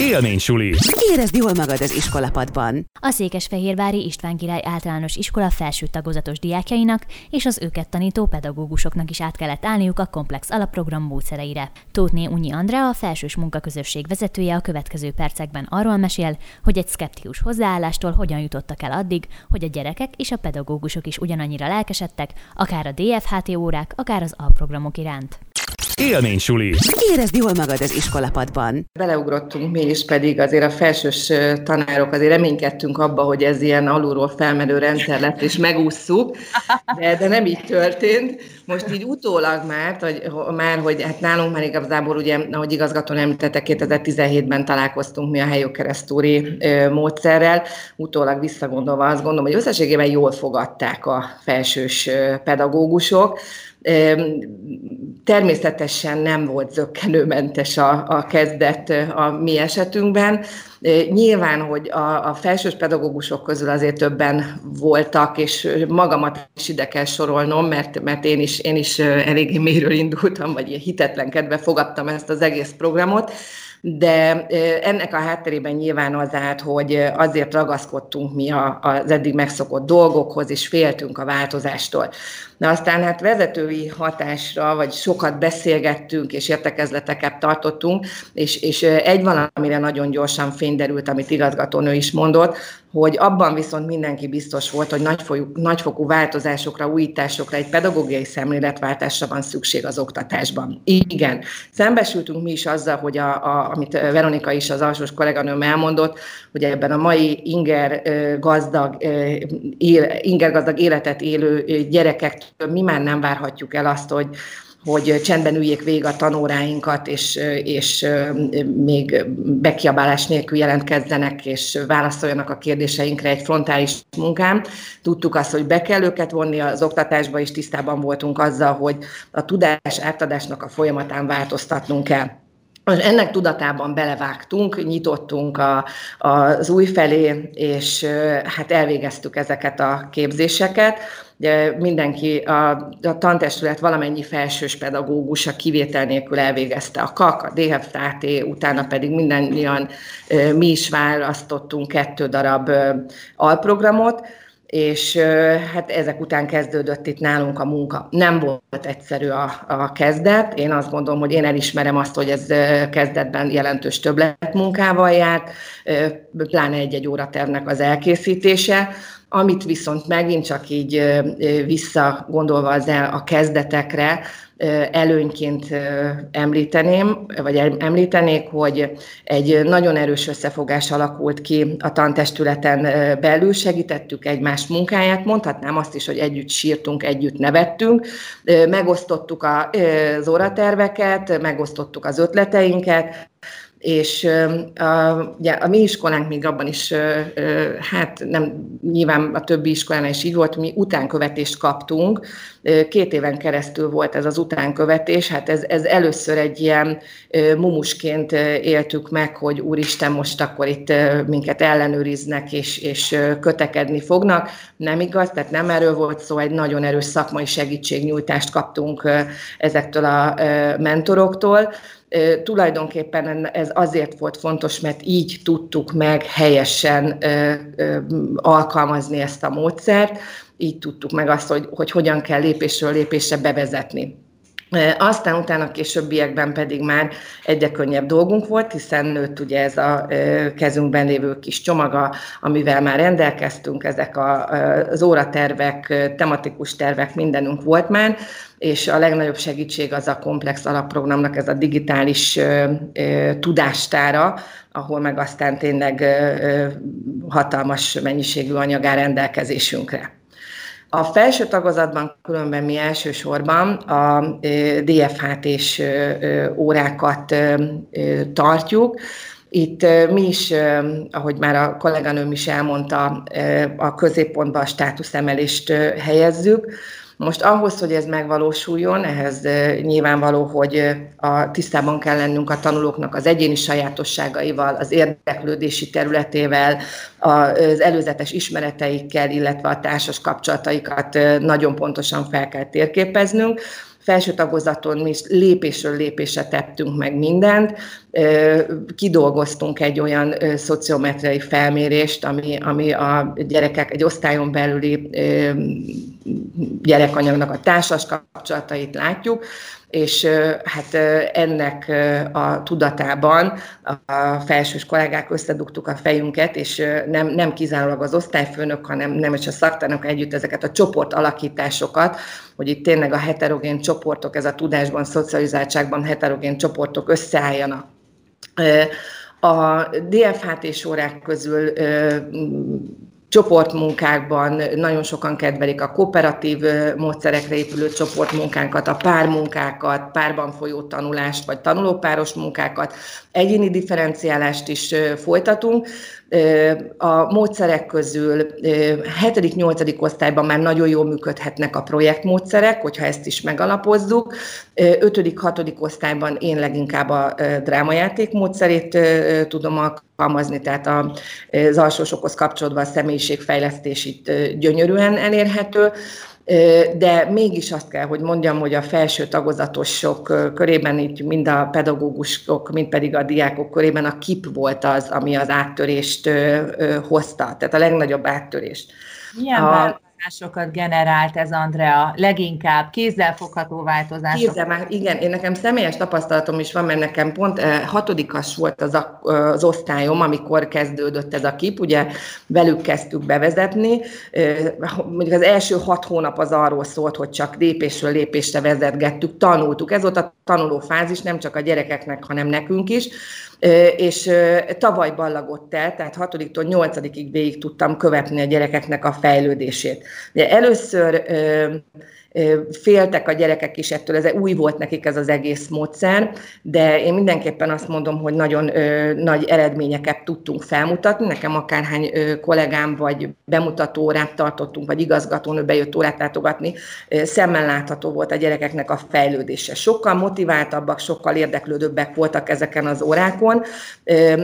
Élmény suli. Érezd jól magad az iskolapadban. A Székesfehérvári István Király általános iskola felső tagozatos diákjainak és az őket tanító pedagógusoknak is át kellett állniuk a komplex alapprogram módszereire. Tótné Unyi Andrea, a felsős munkaközösség vezetője a következő percekben arról mesél, hogy egy szkeptikus hozzáállástól hogyan jutottak el addig, hogy a gyerekek és a pedagógusok is ugyanannyira lelkesedtek, akár a DFHT órák, akár az alprogramok iránt. Élmény suli. Érezd jól magad az iskolapadban. Beleugrottunk mi is, pedig azért a felsős tanárok azért reménykedtünk abba, hogy ez ilyen alulról felmenő rendszer lett, és megússzuk, de, de nem így történt. Most így utólag már, hogy, már, hogy hát nálunk már igazából, ugye, ahogy igazgatón említette, 2017-ben találkoztunk mi a helyok keresztúri módszerrel, utólag visszagondolva azt gondolom, hogy összességében jól fogadták a felsős pedagógusok, Természetesen nem volt zöggenőmentes a, a kezdet a mi esetünkben. Nyilván, hogy a, a felsős pedagógusok közül azért többen voltak, és magamat is ide kell sorolnom, mert, mert én is, én is eléggé méről indultam, vagy hitetlenkedve fogadtam ezt az egész programot de ennek a hátterében nyilván az állt, hogy azért ragaszkodtunk mi az eddig megszokott dolgokhoz, és féltünk a változástól. Na aztán hát vezetői hatásra, vagy sokat beszélgettünk, és értekezleteket tartottunk, és, és egy valamire nagyon gyorsan fényderült, amit igazgatónő is mondott, hogy abban viszont mindenki biztos volt, hogy nagyfokú, nagyfokú változásokra, újításokra, egy pedagógiai szemléletváltásra van szükség az oktatásban. Igen, szembesültünk mi is azzal, hogy a, a, amit Veronika is az alsós kolléganőm elmondott, hogy ebben a mai inger gazdag, inger gazdag életet élő gyerekek mi már nem várhatjuk el azt, hogy, hogy csendben üljék végig a tanóráinkat, és, és még bekiabálás nélkül jelentkezzenek, és válaszoljanak a kérdéseinkre egy frontális munkán. Tudtuk azt, hogy be kell őket vonni az oktatásba, és tisztában voltunk azzal, hogy a tudás átadásnak a folyamatán változtatnunk kell. Most ennek tudatában belevágtunk, nyitottunk a, az új felé, és hát elvégeztük ezeket a képzéseket. Ugye mindenki, a, a tantestület valamennyi felsős pedagógusa kivétel nélkül elvégezte a KAK, a DFTT, utána pedig mindannyian mi is választottunk kettő darab alprogramot, és hát ezek után kezdődött itt nálunk a munka. Nem volt egyszerű a, a kezdet, én azt gondolom, hogy én elismerem azt, hogy ez kezdetben jelentős többletmunkával járt, pláne egy-egy óratervnek az elkészítése, amit viszont megint csak így visszagondolva az el a kezdetekre, előnyként említeném, vagy említenék, hogy egy nagyon erős összefogás alakult ki a tantestületen belül, segítettük egymás munkáját, mondhatnám azt is, hogy együtt sírtunk, együtt nevettünk, megosztottuk az óraterveket, megosztottuk az ötleteinket, és a, ugye, a mi iskolánk még abban is, hát nem nyilván a többi iskolánál is így volt, mi utánkövetést kaptunk, két éven keresztül volt ez az utánkövetés, hát ez, ez először egy ilyen mumusként éltük meg, hogy úristen, most akkor itt minket ellenőriznek és, és kötekedni fognak. Nem igaz, tehát nem erről volt szó, egy nagyon erős szakmai segítségnyújtást kaptunk ezektől a mentoroktól, tulajdonképpen ez azért volt fontos, mert így tudtuk meg helyesen alkalmazni ezt a módszert, így tudtuk meg azt, hogy, hogy hogyan kell lépésről lépésre bevezetni. Aztán utána későbbiekben pedig már egyre könnyebb dolgunk volt, hiszen nőtt ugye ez a kezünkben lévő kis csomaga, amivel már rendelkeztünk, ezek az óratervek, tematikus tervek, mindenünk volt már, és a legnagyobb segítség az a komplex alapprogramnak ez a digitális tudástára, ahol meg aztán tényleg hatalmas mennyiségű anyag áll rendelkezésünkre. A felső tagozatban különben mi elsősorban a DFHT-s órákat tartjuk, itt mi is, ahogy már a kolléganőm is elmondta, a középpontba a státuszemelést helyezzük, most ahhoz, hogy ez megvalósuljon, ehhez nyilvánvaló, hogy a tisztában kell lennünk a tanulóknak az egyéni sajátosságaival, az érdeklődési területével, az előzetes ismereteikkel, illetve a társas kapcsolataikat nagyon pontosan fel kell térképeznünk felső tagozaton mi lépésről lépésre tettünk meg mindent. Kidolgoztunk egy olyan szociometriai felmérést, ami, ami a gyerekek egy osztályon belüli gyerekanyagnak a társas kapcsolatait látjuk, és hát ennek a tudatában a felsős kollégák összedugtuk a fejünket, és nem, nem kizárólag az osztályfőnök, hanem nem is a szaktanok együtt ezeket a csoport alakításokat, hogy itt tényleg a heterogén csoportok, ez a tudásban, szocializáltságban heterogén csoportok összeálljanak. A DFHT órák közül csoportmunkákban nagyon sokan kedvelik a kooperatív módszerekre épülő csoportmunkánkat, a pármunkákat, párban folyó tanulást, vagy tanulópáros munkákat, egyéni differenciálást is folytatunk. A módszerek közül 7.-8. osztályban már nagyon jól működhetnek a projektmódszerek, hogyha ezt is megalapozzuk. 5.-6. osztályban én leginkább a drámajáték módszerét tudom alkalmazni, tehát az alsósokhoz kapcsolódva a személyiségfejlesztés itt gyönyörűen elérhető de mégis azt kell, hogy mondjam, hogy a felső tagozatosok körében, így mind a pedagógusok, mind pedig a diákok körében a KIP volt az, ami az áttörést hozta, tehát a legnagyobb áttörést. Milyen a, változásokat generált ez, Andrea? Leginkább kézzelfogható változások? Kézzel, igen, én nekem személyes tapasztalatom is van, mert nekem pont eh, hatodikas volt az, a, az osztályom, amikor kezdődött ez a kip, ugye velük kezdtük bevezetni. Eh, mondjuk az első hat hónap az arról szólt, hogy csak lépésről lépésre vezetgettük, tanultuk. Ez volt a tanuló fázis, nem csak a gyerekeknek, hanem nekünk is és tavaly ballagott el, tehát 6-tól 8-ig végig tudtam követni a gyerekeknek a fejlődését. De először féltek a gyerekek is ettől, ez új volt nekik ez az egész módszer, de én mindenképpen azt mondom, hogy nagyon nagy eredményeket tudtunk felmutatni. Nekem akárhány ö, kollégám vagy bemutató órát tartottunk, vagy igazgatónő bejött órát látogatni, szemmel látható volt a gyerekeknek a fejlődése. Sokkal motiváltabbak, sokkal érdeklődőbbek voltak ezeken az órákon, ö,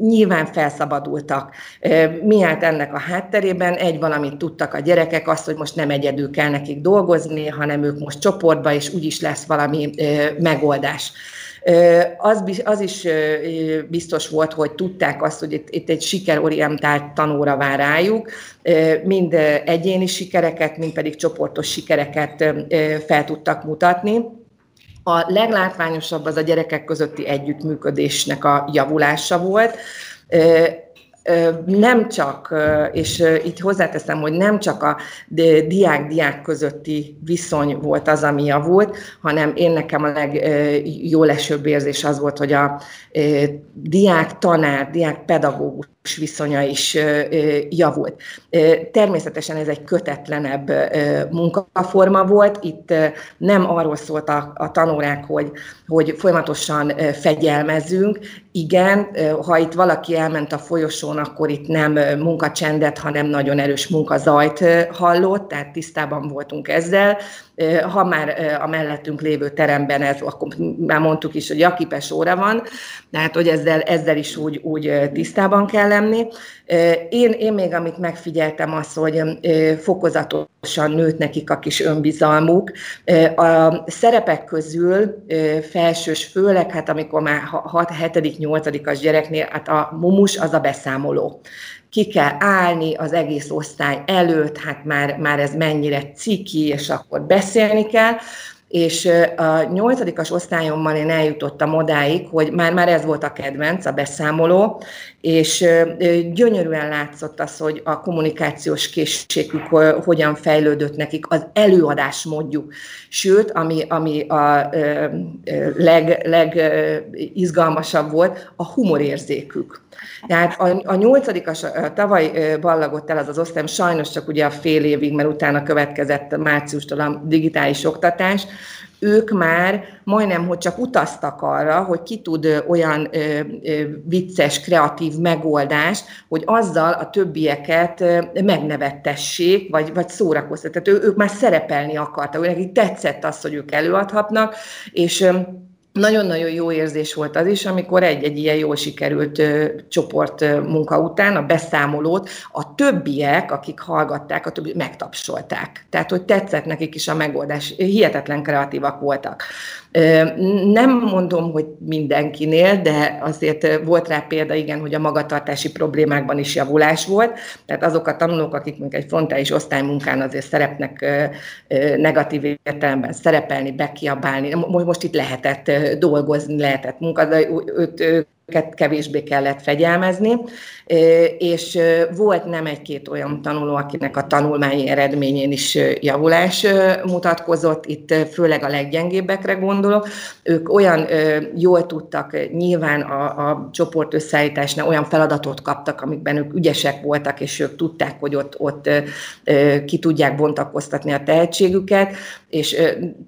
nyilván felszabadultak. Ö, mi állt ennek a hátterében? Egy valamit tudtak a gyerekek, azt, hogy most nem egyedül kell nekik dolgozni, dolgozni, hanem ők most csoportba, és úgyis lesz valami megoldás. Az, az is biztos volt, hogy tudták azt, hogy itt, itt egy sikerorientált tanóra vár rájuk, mind egyéni sikereket, mind pedig csoportos sikereket fel tudtak mutatni. A leglátványosabb az a gyerekek közötti együttműködésnek a javulása volt nem csak, és itt hozzáteszem, hogy nem csak a diák-diák közötti viszony volt az, ami javult, hanem én nekem a legjólesőbb érzés az volt, hogy a diák-tanár, diák-pedagógus viszonya is javult. Természetesen ez egy kötetlenebb munkaforma volt, itt nem arról szólt a, a tanórák, hogy, hogy folyamatosan fegyelmezünk, igen, ha itt valaki elment a folyosón, akkor itt nem munkacsendet, hanem nagyon erős munkazajt hallott, tehát tisztában voltunk ezzel, ha már a mellettünk lévő teremben ez, akkor már mondtuk is, hogy jakipes óra van, tehát hogy ezzel, ezzel is úgy, úgy tisztában kell lenni. Én, én még amit megfigyeltem az, hogy fokozatosan nőtt nekik a kis önbizalmuk. A szerepek közül felsős, főleg hát amikor már 6-7. 8 gyereknél, hát a mumus az a beszámoló ki kell állni az egész osztály előtt, hát már, már ez mennyire ciki, és akkor beszélni kell, és a nyolcadikas osztályommal én eljutottam odáig, hogy már, már ez volt a kedvenc, a beszámoló, és gyönyörűen látszott az, hogy a kommunikációs készségük hogyan fejlődött nekik, az előadás módjuk. Sőt, ami, ami a leg, legizgalmasabb volt, a humorérzékük. Tehát a, a nyolcadikas, tavaly ballagott el az az osztályom, sajnos csak ugye a fél évig, mert utána következett márciustól a digitális oktatás, ők már majdnem, hogy csak utaztak arra, hogy ki tud olyan ö, ö, vicces, kreatív megoldást, hogy azzal a többieket ö, megnevettessék, vagy, vagy szórakoztat. Tehát ő, ők már szerepelni akartak, nekik tetszett az, hogy ők előadhatnak, és nagyon-nagyon jó érzés volt az is, amikor egy-egy ilyen jól sikerült ö, csoport ö, munka után a beszámolót a többiek, akik hallgatták, a többi megtapsolták. Tehát, hogy tetszett nekik is a megoldás. Hihetetlen kreatívak voltak. Ö, nem mondom, hogy mindenkinél, de azért volt rá példa, igen, hogy a magatartási problémákban is javulás volt. Tehát azok a tanulók, akik még egy frontális osztálymunkán azért szerepnek negatív értelemben szerepelni, bekiabálni, most itt lehetett dolgozni, lehetett munka, de őt, őket kevésbé kellett fegyelmezni, és volt nem egy-két olyan tanuló, akinek a tanulmányi eredményén is javulás mutatkozott, itt főleg a leggyengébbekre gondolok. Ők olyan jól tudtak, nyilván a, a csoport összeállításnál olyan feladatot kaptak, amikben ők ügyesek voltak, és ők tudták, hogy ott, ott ki tudják bontakoztatni a tehetségüket, és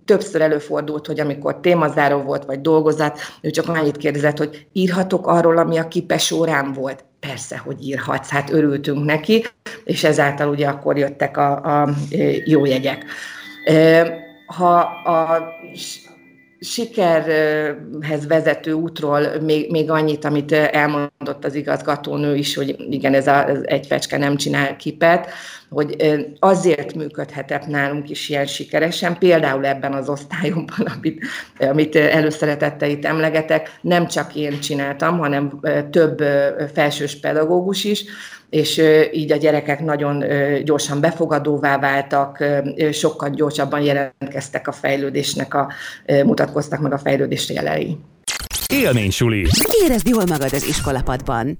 többször előfordult, hogy amikor témazáró volt, vagy dolgozat, ő csak annyit kérdezett, hogy írható írhatok arról, ami a kipes órán volt? Persze, hogy írhatsz, hát örültünk neki, és ezáltal ugye akkor jöttek a, a jó jegyek. Ha a sikerhez vezető útról még, még annyit, amit elmondott az igazgatónő is, hogy igen, ez az egy fecske nem csinál kipet, hogy azért működhetett nálunk is ilyen sikeresen, például ebben az osztályomban, amit, amit előszeretettel itt emlegetek, nem csak én csináltam, hanem több felsős pedagógus is, és így a gyerekek nagyon gyorsan befogadóvá váltak, sokkal gyorsabban jelentkeztek a fejlődésnek, a, mutatkoztak meg a fejlődés jelei. Élmény suli. Érezd jól magad az iskolapadban.